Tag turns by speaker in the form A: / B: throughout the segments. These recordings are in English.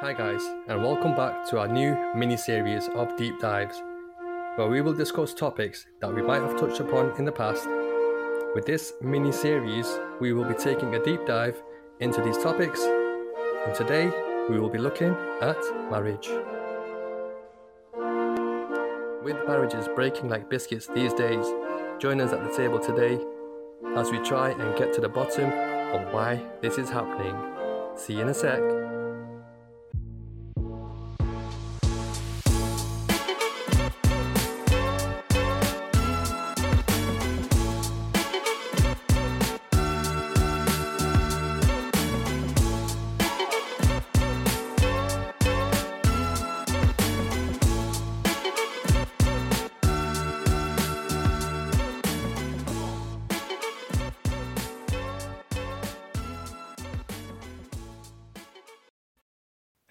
A: Hi, guys, and welcome back to our new mini series of deep dives, where we will discuss topics that we might have touched upon in the past. With this mini series, we will be taking a deep dive into these topics, and today we will be looking at marriage. With marriages breaking like biscuits these days, join us at the table today as we try and get to the bottom of why this is happening. See you in a sec.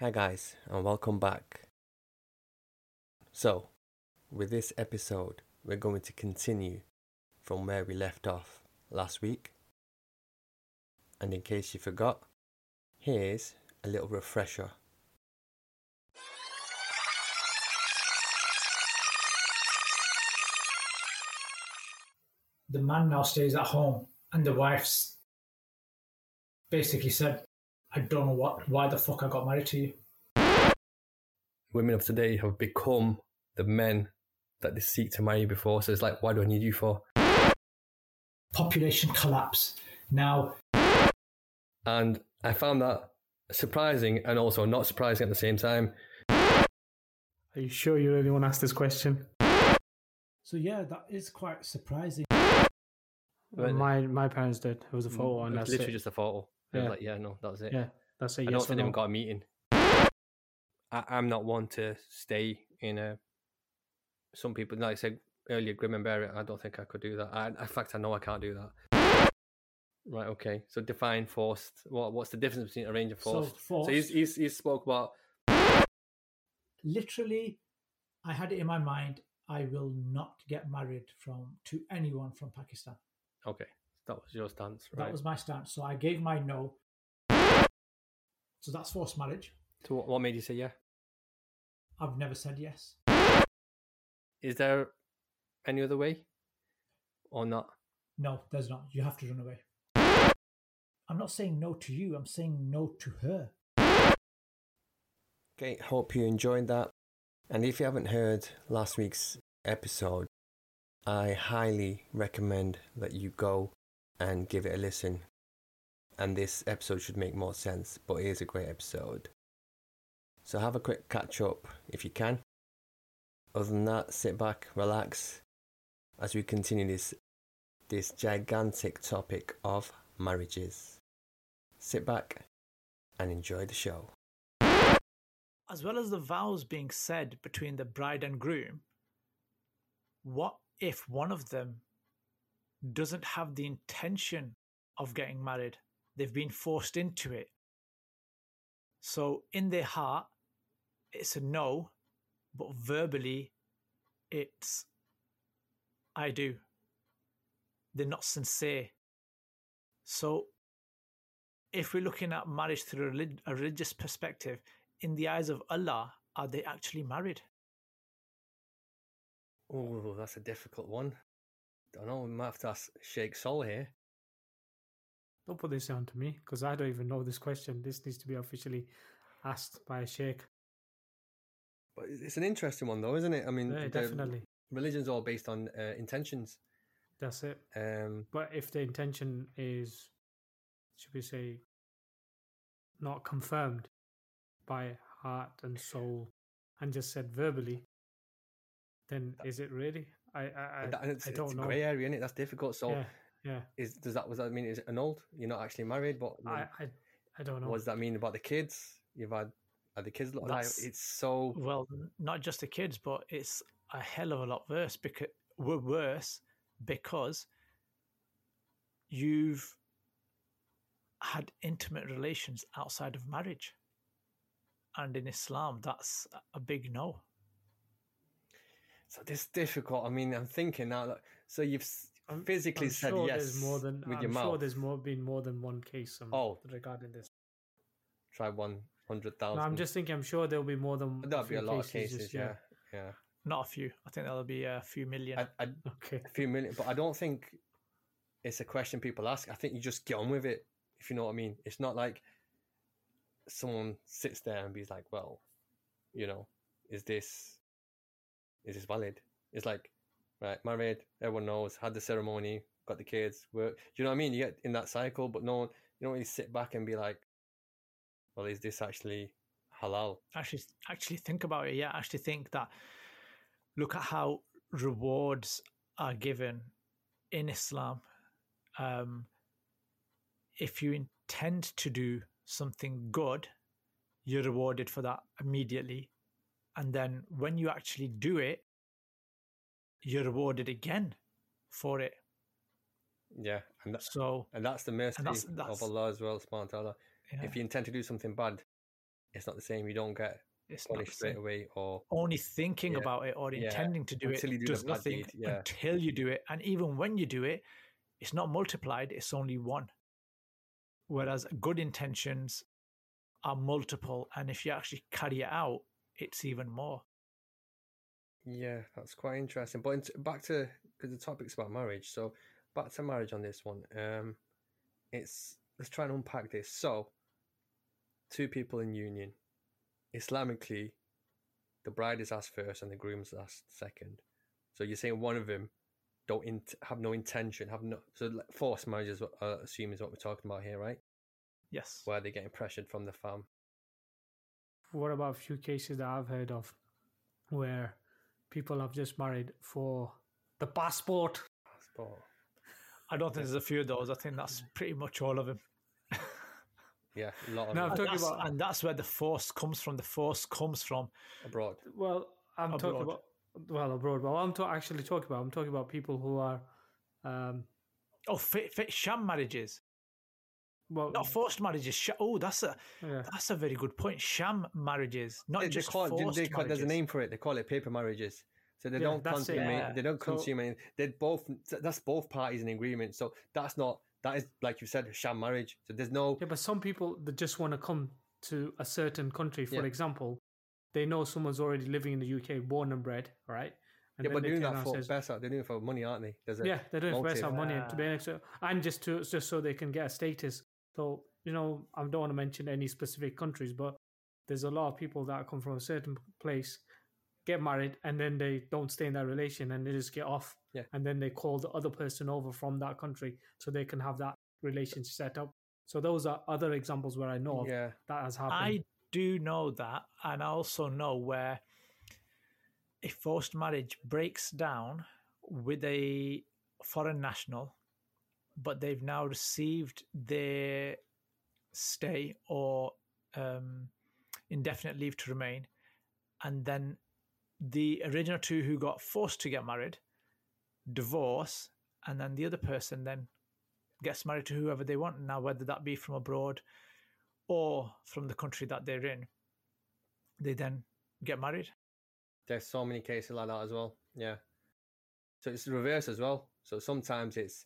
A: Hi, guys, and welcome back. So, with this episode, we're going to continue from where we left off last week. And in case you forgot, here's a little refresher.
B: the man now stays at home and the wife's basically said i don't know what why the fuck i got married to you
A: Women of today have become the men that they seek to marry before, so it's like, why do I need you for?
B: population collapse now
A: And I found that surprising and also not surprising at the same time.
C: Are you sure you really want to ask this question?
B: so yeah that is quite surprising
A: Right.
C: My my parents did. It was a photo, mm, and
A: It's
C: that's
A: literally
C: it.
A: just a photo.
C: Yeah.
A: like, yeah, no, that's it.
C: Yeah, that's a
A: I
C: yes
A: don't think
C: no.
A: even got a meeting. I, I'm not one to stay in a. Some people, like I said earlier, grim and bear it. I don't think I could do that. I, in fact, I know I can't do that. Right. Okay. So define forced. What What's the difference between arranged and
B: So
A: forced?
B: forced-
A: he's, he's he spoke about.
B: literally i had it in my mind i will not get married from to anyone from pakistan
A: Okay, that was your stance, right?
B: that was my stance so i gave my no so that's forced marriage
A: So what, what made you say yeah?
B: i've never said yes
A: Is there any other way, or not?
B: no there's not you have to run away i'm not saying no to you i'm saying no to her
A: Okay, hope you enjoyed that. And if you haven't heard last week's episode, I highly recommend that you go and give it a listen. And this episode should make more sense, but it is a great episode. So have a quick catch up if you can. Other than that, sit back, relax as we continue this this gigantic topic of marriages. Sit back and enjoy the show.
B: as well as the vows being said between the bride and groom, what if one of them doesn't have the intention of getting married? They've been forced into it. So, in their heart, it's a no, but verbally, it's I do. They're not sincere. So, if we're looking at marriage through a religious perspective, in the eyes of Allah, are they actually married?
A: Oh, that's a difficult one. Don't know. We might have to ask Sheikh Sol here.
C: Don't put this down to me because I don't even know this question. This needs to be officially asked by a sheikh.
A: But it's an interesting one, though, isn't it? I mean,
C: Yeah, definitely.
A: Religion's all based on uh, intentions.
C: That's it.
A: Um,
C: But if the intention is, should we say, not confirmed by heart and soul and just said verbally, then is it really? I I, I,
A: that- and it's,
C: I don't
A: a
C: know.
A: grey area, is it? That's difficult. So,
C: yeah, yeah.
A: is does that was that mean is it annulled? You're not actually married, but
C: I, I I don't know.
A: what does that mean about the kids? You've had are the kids look like it's so
B: Well, not just the kids, but it's a hell of a lot worse because we're worse because you've had intimate relations outside of marriage. And in Islam, that's a big no.
A: So this difficult. I mean, I'm thinking now. Like, so you've
C: I'm-
A: physically
C: I'm
A: said
C: sure
A: yes
C: There's more than
A: with
C: I'm
A: your
C: sure
A: mouth.
C: there's more been more than one case um,
A: Oh.
C: regarding this.
A: Try one hundred thousand. No.
C: I'm just thinking. I'm sure there'll be more than
A: That'd be a lot of
C: cases,
A: cases.
C: just-
A: Yeah, yeah.
B: Not a few. I think there'll be a few million.
A: I, I,
C: Okay.
A: a few million, but I don't think it's a question people ask. I think you just get on with it, if you know what I mean. It's not like someone sits there and be like, "Well, you know, is this is this valid?" It's like, right, married, everyone knows, had the ceremony, got the kids, work. Do you know what I mean? You get in that cycle, but no one, you don't really sit back and be like, "Well, is this actually halal?"
B: actually actually think about it yeah actually think that look at how rewards are given in islam um if you intend to do something good you're rewarded for that immediately and then when you actually do it you're rewarded again for it
A: Yeah, and that,
B: so
A: and that's the mercy
B: that's- that's-
A: of Allah as well, subhanahu ta'ala.
B: yeah,
A: If you intend to do something bad, it's not the same. You don't get
B: it's
A: punished straight away or
B: only thinking
A: Yeah,
B: about it or
A: yeah,
B: intending to do it
A: until you do
B: does nothing until you do it. And even when you do it, it's not multiplied, it's only one. Whereas good intentions are multiple. And if you actually carry it out, it's even more.
A: Yeah, that's quite interesting. But in back to because the topic's about marriage, so back to marriage on this one. Um, it's let's try and unpack this. So, two people in union, Islamically, the bride is asked first and the groom's asked second. So you're saying one of them don't int- have no intention, have no so forced marriage is what I assume is what we're talking about here, right?
B: Yes.
A: Where they're getting pressured from the fam.
C: What about a few cases that I've heard of where people have just married for the passport?
A: Passport.
B: I don't think there's a few of those. I think that's pretty much all of them.
A: Yeah, a lot of
C: No,
A: them
C: I'm
B: And
C: talking
B: that's,
C: about-
B: and that's where the force comes from. The force comes from
A: abroad.
C: Well, I'm talking about well abroad. Well, I'm ta- actually talking about. I'm talking about people who are, um,
B: oh, fit, fit sham marriages,
C: well,
B: not forced marriages. Sh- oh, that's a
C: yeah.
B: that's a very good point. Sham marriages, not
A: They- they
B: just
A: call
B: forced
A: they call- There's a name for it. They call it paper marriages. So they
C: Yeah,
A: don't
C: that's it.
A: consume.
B: Yeah.
A: They don't
C: So-
A: consume anything. They both. That's both parties in agreement. So that's not. That is like you said, sham marriage. So there's no.
C: Yeah, but some people that just want to come to a certain country, for
A: Yeah.
C: example, they know someone's already living in the UK, born and bred, right? And
A: yeah, but
C: they
A: they're doing that for
C: says-
A: better. They're doing it for money, aren't they? There's
C: yeah, they're doing it for
A: motive.
C: best have money and to be
B: Yeah.
C: extra, and just to just so they can get a status. So you know, I don't want to mention any specific countries, but there's a lot of people that come from a certain place, get married, and then they don't stay in that relation, and they just get off,
A: Yeah.
C: and then they call the other person over from that country so they can have that relationship set up. So those are other examples where I know of
A: Yeah,
C: that has happened.
B: I do know that, and I also know where a forced marriage breaks down with a foreign national, but they've now received their stay or um, indefinite leave to remain, and then the original two who got forced to get married divorce, and then the other person then gets married to whoever they want now, whether that be from abroad or from the country that they're in, they then get married.
A: there's so many cases like that as well. Yeah. So it's the reverse as well. So sometimes it's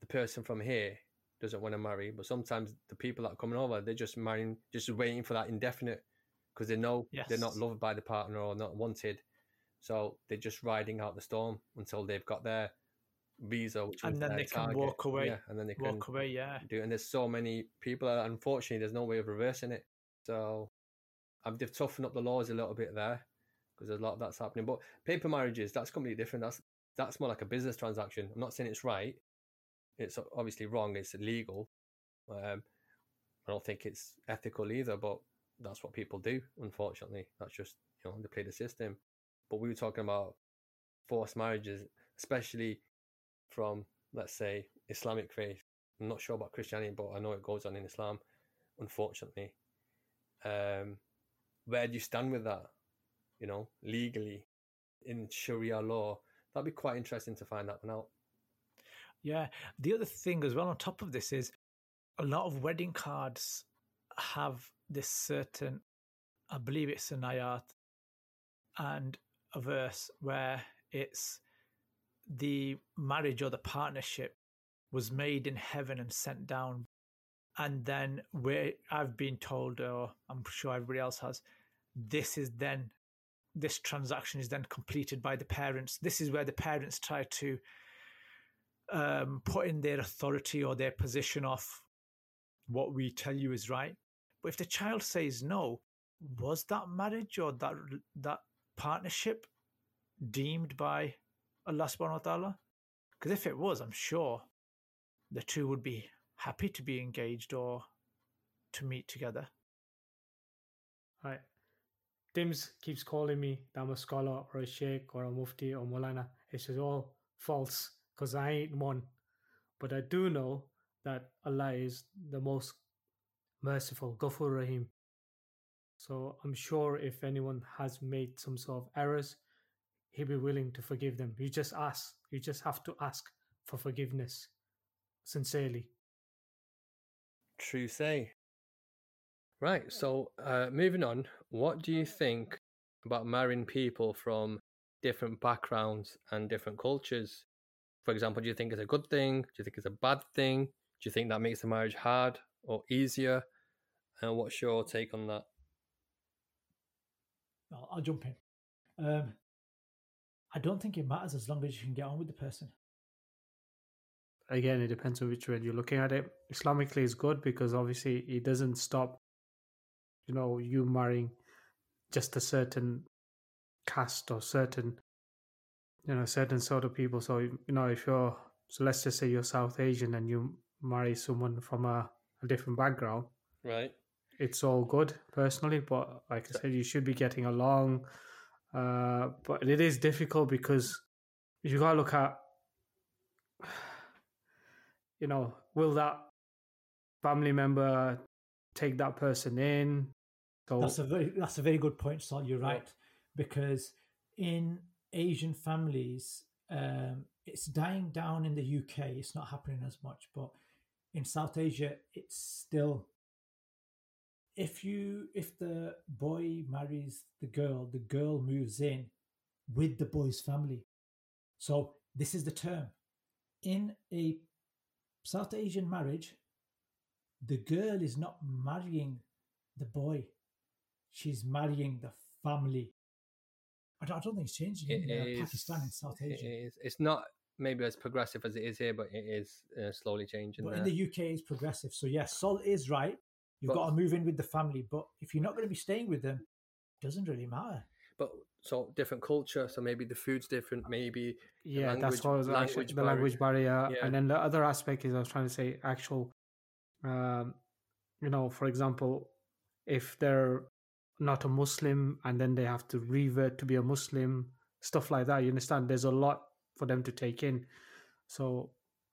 A: the person from here doesn't want to marry, but sometimes the people that are coming over, they're just marrying, just waiting for that indefinite because they know they're not loved by the partner or not wanted. So they're just riding out the storm until they've got their visa, which
B: And then they can walk away-
A: Yeah, and then they can
B: Walk away, yeah.
A: do. And there's so many people. That, unfortunately, there's no way of reversing it. So I've they've toughened up the laws a little bit there because there's a lot of that's happening. But paper marriages, that's completely different. That's that's more like a business transaction. I'm not saying it's right. It's obviously wrong. It's illegal. Um, I don't think it's ethical either. But that's what people do. Unfortunately, that's just you know they play the system. But we were talking about forced marriages, especially from let's say Islamic faith. I'm not sure about Christianity, but I know it goes on in Islam. Unfortunately, Um, where do you stand with that? You know, legally in Sharia law, that'd be quite interesting to find that one out.
B: Yeah. The other thing as well on top of this is a lot of wedding cards have this certain, I believe it's an ayat and a verse where it's the marriage or the partnership was made in heaven and sent down. And then where I've been told, or I'm sure everybody else has, this is then this transaction is then completed by the parents. This is where the parents try to um, put in their authority or their position of what we tell you is right. But if the child says no, was that marriage or that that partnership deemed by Allah subhanahu wa ta'ala? Because if it was, I'm sure the two would be happy to be engaged or to meet together.
C: Right. Dimz keeps calling me that I'm a scholar or a sheikh or a mufti or maulana. It's just all false because I ain't one. But I do know that Allah is the most merciful, Ghafur Rahim. So I'm sure if anyone has made some sort of errors, he'll be willing to forgive them. You just ask. You just have to ask for forgiveness sincerely.
A: True say. Right, so uh, moving on, what do you think about marrying people from different backgrounds and different cultures? For example, do you think it's a good thing? Do you think it's a bad thing? Do you think that makes the marriage hard or easier? And what's your take on that?
B: I'll, I'll jump in. Um, I don't think it matters as long as you can get on with the person.
C: Again, it depends on which way you're looking at it. Islamically is good because obviously it doesn't stop, you know, you marrying just a certain caste or certain, you know, certain sort of people. So, you know, if you're, so let's just say you're South Asian and you marry someone from a, a different background,
A: Right.
C: it's all good personally. But like I said, you should be getting along. Uh, but it is difficult because you gotta look at, you know, will that family member take that person in? So
B: That's a very that's a very good point, Sol. You're right because in Asian families, um, it's dying down in the UK. It's not happening as much, but in South Asia, it's still. If you if the boy marries the girl, the girl moves in with the boy's family. So this is the term. In a South Asian marriage, the girl is not marrying the boy she's marrying the family. I don't, I don't think it's changing in
A: It
B: uh, Pakistan and South Asia.
A: is- It's not maybe as progressive as it is here, but it is uh, slowly changing.
B: But
A: there.
B: in the UK, it's progressive. So, yes, Sol is right. You've
A: But-
B: got to move in with the family. But if you're not going to be staying with them, it doesn't really matter.
A: But so different culture, so maybe the food's different, maybe
C: yeah,
A: language-
C: that's what I was actually,
A: language
C: the language barrier.
A: Yeah.
C: And then the other aspect is I was trying to say actual, um, you know, for example, if they're not a Muslim and then they have to revert to be a Muslim, stuff like that. You understand? There's a lot for them to take in. So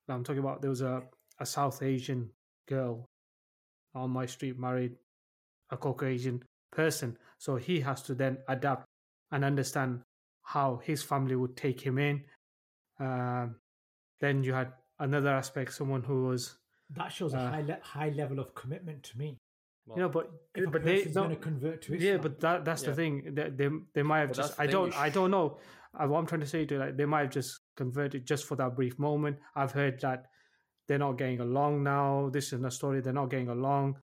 C: I'm talking about there was a, a South Asian girl on my street married a Caucasian person. So he has to then adapt and understand how his family would take him in. Um, then you had another aspect, someone who was,
B: That shows a
C: Uh,
B: high, le- high level of commitment to me.
C: You know, but
B: If
C: but they
B: person's
C: no,
B: going to convert to Islam,
C: yeah, but that that's
A: Yeah.
C: the thing. They, they they might have
A: But
C: just I don't I don't know. Uh, what I'm trying to say to like they might have just converted just for that brief moment. I've heard that they're not getting along now. This is a story. They're not getting along.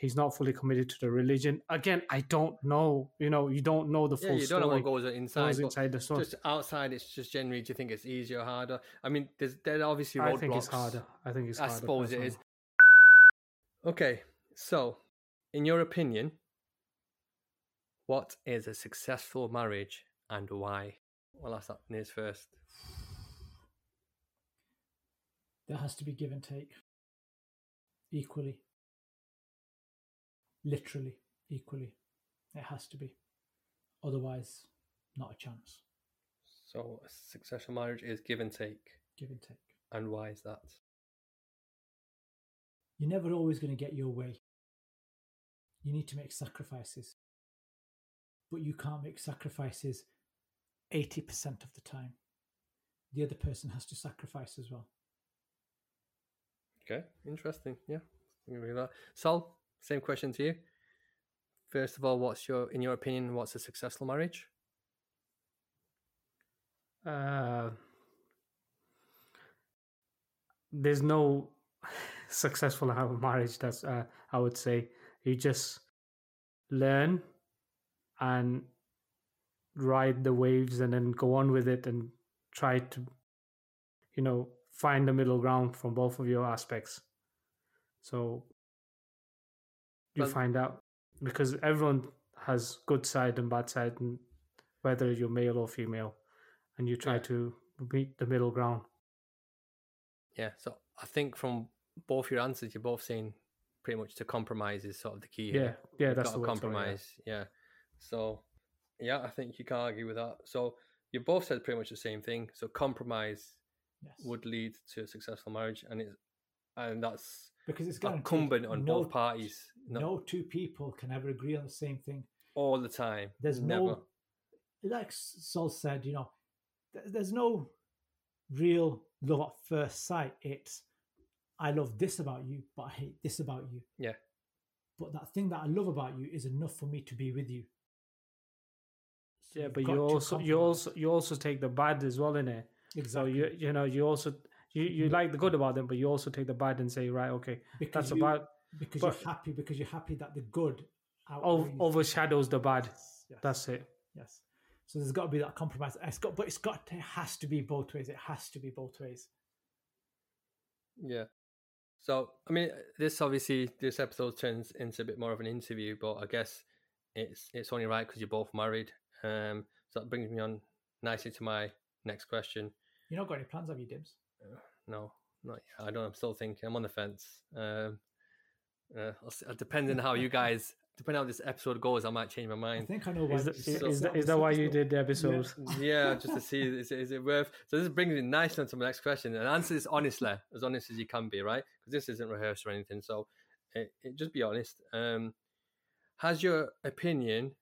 C: He's not fully committed to the religion. Again, I don't know. You know, you don't know the
A: yeah,
C: full story.
A: you don't know what goes inside.
C: goes inside the story.
A: Just outside, it's just generally. Do you think it's easier or harder? I mean, there's there are obviously
C: I think it's harder. I think it's
A: I
C: harder.
A: suppose it
C: personally.
A: is. Okay, so in your opinion, what is a successful marriage and why? Well, that's that Niz first.
B: there has to be give and take equally. Literally, equally. It has to be. Otherwise, not a chance.
A: So, a successful marriage is give and take,
B: Give and take.
A: and why is that?
B: You're never always going to get your way. You need to make sacrifices. But you can't make sacrifices 80% of the time. The other person has to sacrifice as well.
A: Okay, interesting. Yeah, I agree that. Sol, same question to you. First of all, what's your, in your opinion, what's a successful marriage?
C: Uh, there's no successful marriage. That's uh, I would say you just learn and ride the waves and then go on with it and try to you know find the middle ground from both of your aspects so you
A: But-
C: find out because everyone has good side and bad side and whether you're male or female and you try
A: Yeah.
C: to meet the middle ground
A: Yeah, so I think from both your answers, you're both saying pretty much to compromise is sort of the key.
C: yeah
A: here.
C: yeah
A: You've
C: that's the way yeah.
A: compromise. yeah. So, yeah, I think you can't argue with that. So you both said pretty much the same thing. So compromise
B: Yes.
A: would lead to a successful marriage, and it's and that's
B: because it's
A: incumbent on
B: no,
A: both parties.
B: No,
A: No,
B: two people can ever agree on the same thing.
A: all the time.
B: There's
A: Never.
B: no, like Sol said, you know, there's no real love at first sight. It's I love this about you, but I hate this about you.
A: Yeah.
B: But that thing that I love about you is enough for me to be with you. So
C: yeah but you also you also you also take the bad as well in it so you you know you also you, you like the good about them but you also take the bad and say right okay
B: because
C: that's
B: you,
C: about
B: because
C: but-
B: you're happy because you're happy that the good outweighs-
C: overshadows the bad
B: Yes,
C: that's it
B: Yes. So there's got to be that compromise. It's got, but it's got to, it has to be both ways. It has to be both ways.
A: Yeah. So, I mean, this obviously this episode turns into a bit more of an interview, but I guess it's it's only right because you're both married. Um, so that brings me on nicely to my next question.
B: You not got any plans, have you, Dimz?
A: No, not yet. I don't. I'm still thinking. I'm on the fence. Um, uh, depending on how you guys, depending on how this episode goes, I might change my mind.
B: I think I know why.
C: is, that,
B: you
C: is,
B: set
C: is,
B: up
C: that, is that why you did the episode
A: yeah, just to see is it, is it worth. So this brings me nicely on to my next question, and answer this honestly, as honest as you can be, right? Because this isn't rehearsed or anything. So, it, it, just be honest. Um, has your opinion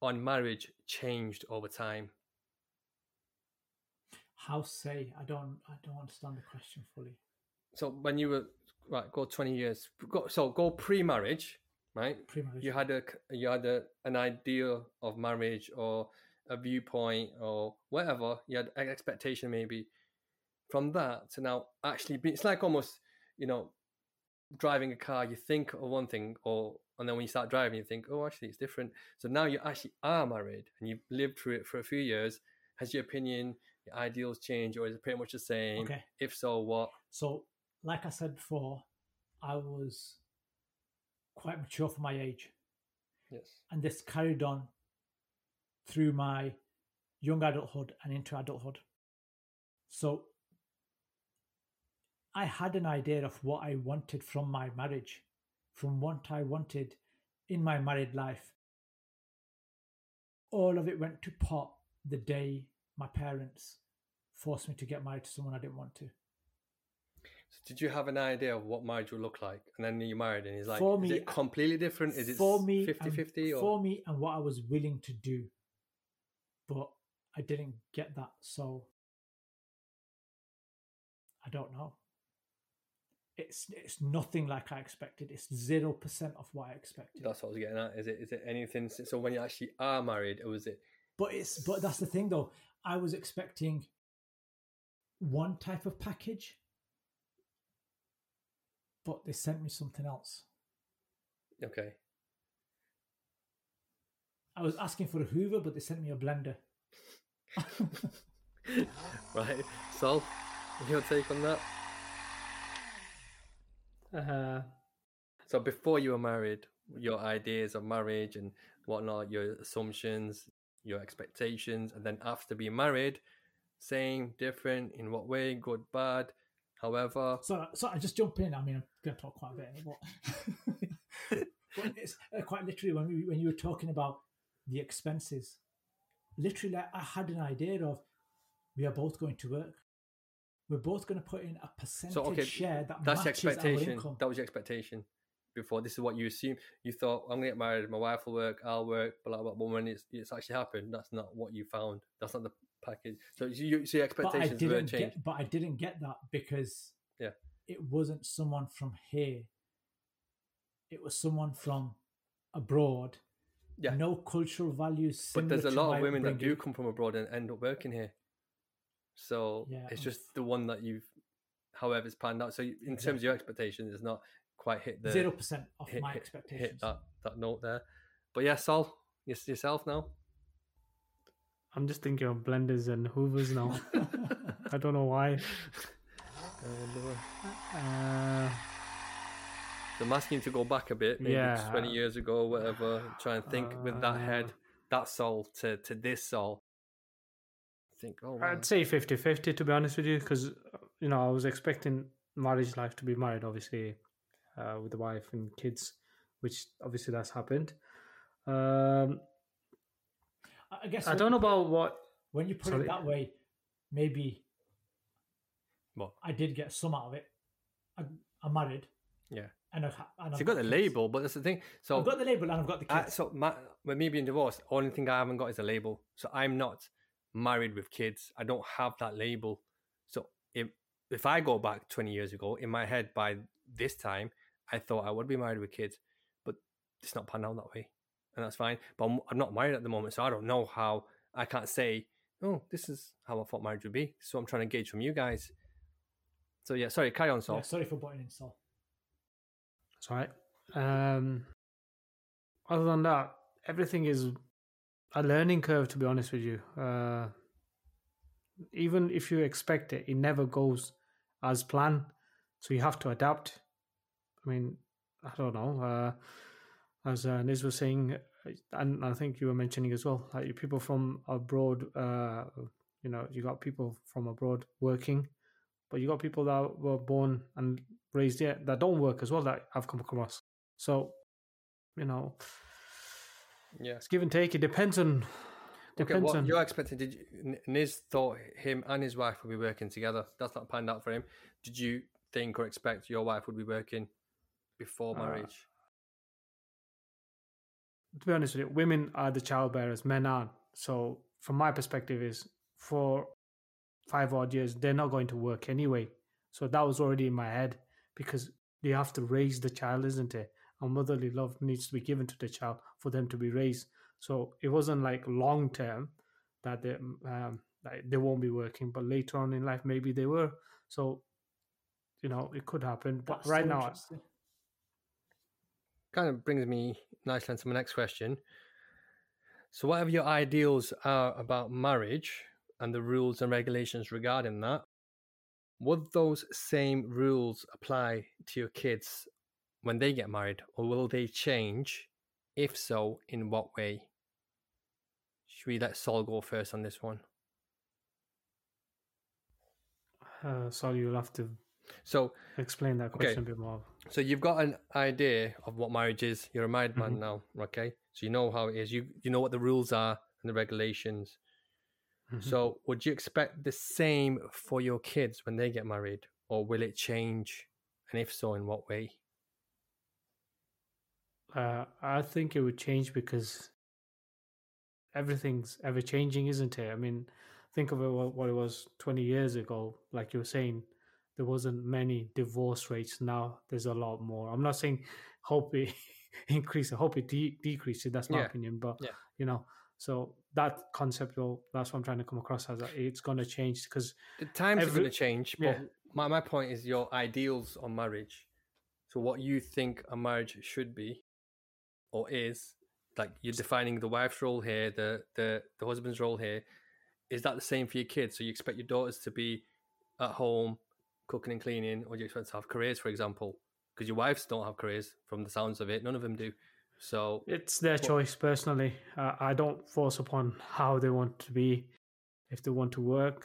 A: on marriage changed over time?
B: How say? I don't. I don't understand the question fully.
A: So when you were right, go twenty years. Go, so go pre-marriage, right?
B: Pre-marriage.
A: You had a you had a, an idea of marriage or a viewpoint or whatever. You had an expectation maybe. From that to now actually be, it's like almost you know driving a car. You think of one thing, or and then when you start driving, you think, oh, actually it's different. So now you actually are married and you've lived through it for a few years. Has your opinion, your ideals changed, or is it pretty much the same?
B: Okay.
A: If so, what?
B: So, like I said before, I was quite mature for my age,
A: Yes.
B: and this carried on through my young adulthood and into adulthood. So, I had an idea of what I wanted from my marriage, from what I wanted in my married life. All of it went to pot the day my parents forced me to get married to someone I didn't want to.
A: So did you have an idea of what marriage would look like? And then you married and he's like,
B: For
A: is
B: me-
A: it completely different? Is it
B: for me
A: 50
B: and-
A: 50?
B: For me and what I was willing to do. But I didn't get that, so I don't know. It's it's nothing like I expected. It's zero percent of what I expected.
A: That's what I was getting at. Is it is it anything? So when you actually are married, or was it?
B: But it's but that's the thing though. I was expecting one type of package, but they sent me something else.
A: Okay.
B: I was asking for a Hoover, but they sent me a blender.
A: right. So, your take on that?
C: uh, huh.
A: So before you were married, your ideas of marriage and whatnot, your assumptions, your expectations, and then after being married, same, different, in what way, good, bad, however.
B: So, so I just jump in. I mean, I'm going to talk quite a bit, but, but it's uh, quite literally when we, when you were talking about the expenses. Literally, I had an idea of we are both going to work. We're both going to put in a percentage
A: So okay,
B: share that
A: that's
B: matches our
A: expectation.
B: income.
A: That was your expectation. before. This is what you assume. You thought I'm gonna get married, my wife will work, I'll work, blah blah. But when it's it's actually happened, that's not what you found. That's not the package. So you see
B: but I
A: expectations
B: didn't
A: changed.
B: get, but I didn't get that because
A: Yeah.
B: it wasn't someone from here. It was someone from abroad.
A: Yeah.
B: No cultural values.
A: But there's a lot of women that do come from abroad and end up working here. So
B: Yeah,
A: it's just the one that you've, however, it's panned out. So in
B: Yeah.
A: terms of your expectations, it's not quite hit the
B: Zero percent off
A: hit,
B: my
A: hit-
B: expectations.
A: hit that that note there. But yeah, Sol, you yourself now.
C: I'm just thinking of blenders and hoovers now. I don't know why. Uh,
A: So I'm asking you to go back a bit, maybe
C: Yeah.
A: 20 years ago, or whatever. Try and think with that head,
C: Uh,
A: that soul to to this soul. I Think, oh, wow.
C: I'd say 50 50 to be honest with you, because, you know, I was expecting marriage life to be married, obviously, uh, with the wife and kids, which obviously that's happened. Um,
B: I I guess
C: I don't know about what.
B: when you put
C: Sorry.
B: it that way. Maybe
A: What?
B: I did get some out of it. I, I'm married.
A: Yeah.
B: and I've, and
A: So
B: I've
A: you got the
B: kids.
A: label, but that's the thing. So
B: I've got the label and I've got the
A: I,
B: kids.
A: so my, with me being divorced, only thing I haven't got is a label. So I'm not married with kids. I don't have that label. So if if I go back 20 years ago, in my head by this time, I thought I would be married with kids, but it's not panned out that way, and that's fine. But I'm, I'm not married at the moment, so I don't know how. I can't say, oh, this is how I thought marriage would be. So I'm trying to gauge from you guys. So yeah, sorry, carry on, Sol.
B: Yeah, sorry for butting in, Sol.
C: That's right. Um, other than that, everything is a learning curve, to be honest with you. Uh, even if you expect it, it never goes as planned. So you have to adapt. I mean, I don't know. Uh, as uh, Niz was saying, uh, and I think you were mentioning as well, like people from abroad, uh, you know, you got people from abroad working, but you got people that were born and raised here that don't work as well that I've come across. So, you know,
A: Yeah.
C: it's give and take. It depends on.
A: Okay,
C: Depends
A: what
C: on.
A: you're expecting? Did you, Niz thought him and his wife would be working together? That's not panned out for him. Did you think or expect your wife would be working before
C: Uh,
A: marriage?
C: To be honest with you, women are the child bearers, men aren't. So from my perspective is for five odd years, they're not going to work anyway. So that was already in my head because you have to raise the child, isn't it? And motherly love needs to be given to the child for them to be raised. So it wasn't like long term that they um, like they won't be working, but later on in life maybe they were. So you know it could happen. But
B: That's
C: right
B: so
C: now.
A: Kind of brings me nicely into my next question. So, whatever your ideals are about marriage and the rules and regulations regarding that, would those same rules apply to your kids when they get married, or will they change? If so, in what way? Should we let Sol go first on this one?
C: uh, sorry, you'll have to
A: So,
C: explain that
A: Okay.
C: question a bit more.
A: so you've got an idea of what marriage is. You're a married man
C: Mhm.
A: now, okay? So you know how it is. You you know what the rules are and the regulations.
C: Mhm.
A: So would you expect the same for your kids when they get married, or will it change? And if so, in what way?
C: Uh, I think it would change because everything's ever changing, isn't it? I mean, think of it what, what it was 20 years ago. Like you were saying, there wasn't many divorce rates. Now there's a lot more. I'm not saying hope it increase. I hope it de- decreases. That's my
A: Yeah.
C: opinion. But
A: Yeah.
C: you know, so that concept will. That's what I'm trying to come across as. It's going to change because
A: The times are going to change, but
C: yeah.
A: my, my point is your ideals on marriage. So what you think a marriage should be or is, like you're defining the wife's role here, the the, the husband's role here. Is that the same for your kids? So you expect your daughters to be at home cooking and cleaning, or do you expect to have careers, for example? Because your wives don't have careers, from the sounds of it. None of them do. So
C: It's their
A: Well-
C: choice, personally. Uh, I don't force upon how they want to be. If they want to work,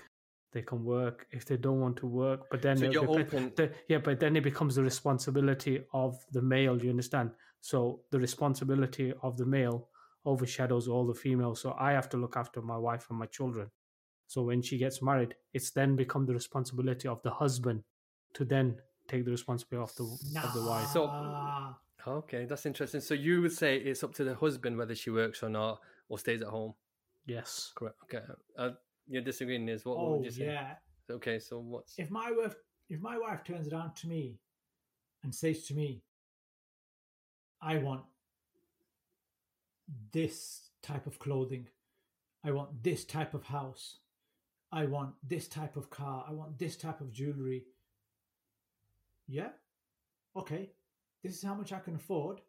C: they can work. If they don't want to work, but then
A: So
C: it
A: you're open-
C: the- yeah, but then it becomes the responsibility of the male. You understand? So the responsibility of the male overshadows all the females. So I have to look after my wife and my children. So when she gets married, it's then become the responsibility of the husband to then take the responsibility of the of the wife.
A: So-
D: Okay, that's interesting. So you would say it's up to the husband whether she works or not, or stays at home.
C: Yes.
D: Correct. Okay. Uh, you're disagreeing, is what, what
B: oh
D: would you say?
B: yeah.
D: Okay, so what's
B: If my wife, if my wife turns around to me and says to me, "I want this type of clothing, I want this type of house, I want this type of car, I want this type of jewelry," yeah, okay, this is how much I can afford.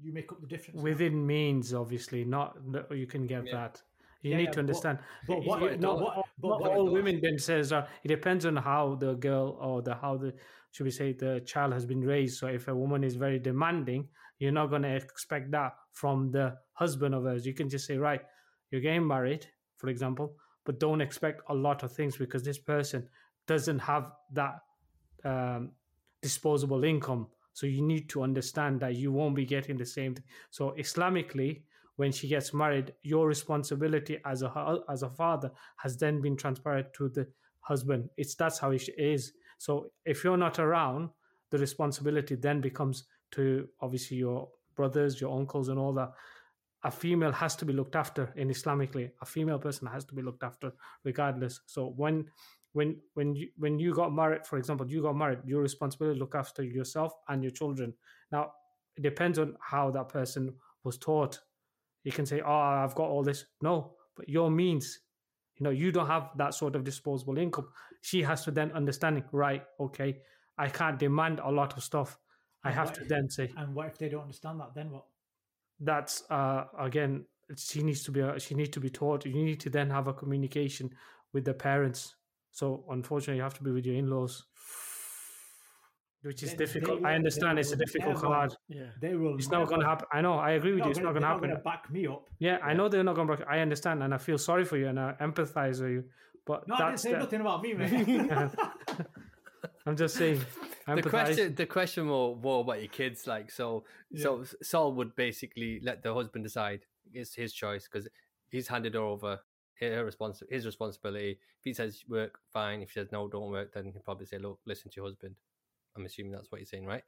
B: You make up the difference. now.
C: Within means, obviously, not you can get
D: Yeah.
C: that. You
B: Yeah,
C: need
B: yeah,
C: to understand.
B: but
C: It-
B: what-
C: it- not,
B: what- but
C: not
B: what-
C: all women then says that it depends on how the girl or the how the should we say the child has been raised. So if a woman is very demanding, you're not going to expect that from the husband of hers. You can just say, right, you're getting married, for example, but don't expect a lot of things because this person doesn't have that um, disposable income. So you need to understand that you won't be getting the same thing. So Islamically, when she gets married, your responsibility as a as a father has then been transferred to the husband. It's that's how it is. So if you're not around, the responsibility then becomes to obviously your brothers, your uncles, and all that. A female has to be looked after in Islamically. A female person has to be looked after regardless. So when when when you when you got married, for example, you got married, your responsibility to look after yourself and your children. Now it depends on how that person was taught. You can say, "Oh, I've got all this." No, but your means, you know, you don't have that sort of disposable income. She has to then understanding, right? Okay, I can't demand a lot of stuff. I
B: And
C: have to
B: if-
C: then say
B: And what if they don't understand that? Then what?
C: That's uh again she needs to be uh, she needs to be taught you need to then have a communication with the parents so unfortunately you have to be with your in-laws which is
B: They- they
C: difficult
B: will-
C: i
B: they
C: understand it's a difficult card
D: yeah?
B: They will.
C: it's not going to happen i know i agree with you it's
B: gonna-
C: not going to happen
B: gonna back me up.
C: yeah i know they're not going to i understand and i feel sorry for you and i empathize with you but
B: No, I didn't say
C: the,
B: nothing about me, man.
C: i'm just saying
D: the question the question more more about your kids like so so Sol would basically let the husband decide it's his choice because he's handed her over her respons- his responsibility. If he says work fine. If he says no don't work then he'll probably say look listen to your husband. I'm assuming that's what you're saying right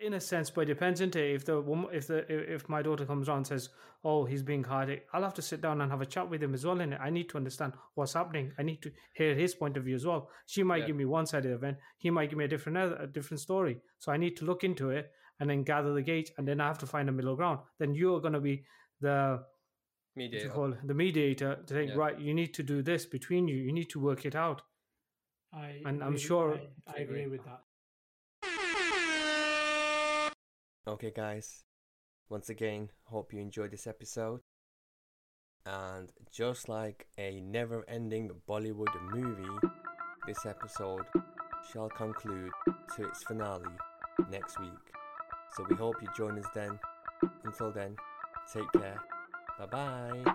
C: in a sense, but it depends into if the woman, if the if my daughter comes around and says, "Oh, he's being hard," I'll have to sit down and have a chat with him as well. And I need to understand what's happening. I need to hear his point of view as well. She might
D: Yeah.
C: give me one side of the event. He might give me a different a different story. So I need to look into it and then gather the gauge, and then I have to find a middle ground. Then you're going to be the what do you
D: mediator
C: call it, the mediator to say,
D: Yeah.
C: right, you need to do this between you. You need to work it out.
B: I
C: And I'm sure-
B: I, I agree with that.
A: Okay, guys. Once again, hope you enjoyed this episode. And just like a never ending Bollywood movie, this episode shall conclude to its finale next week. So we hope you join us then. Until then, take care. Bye bye.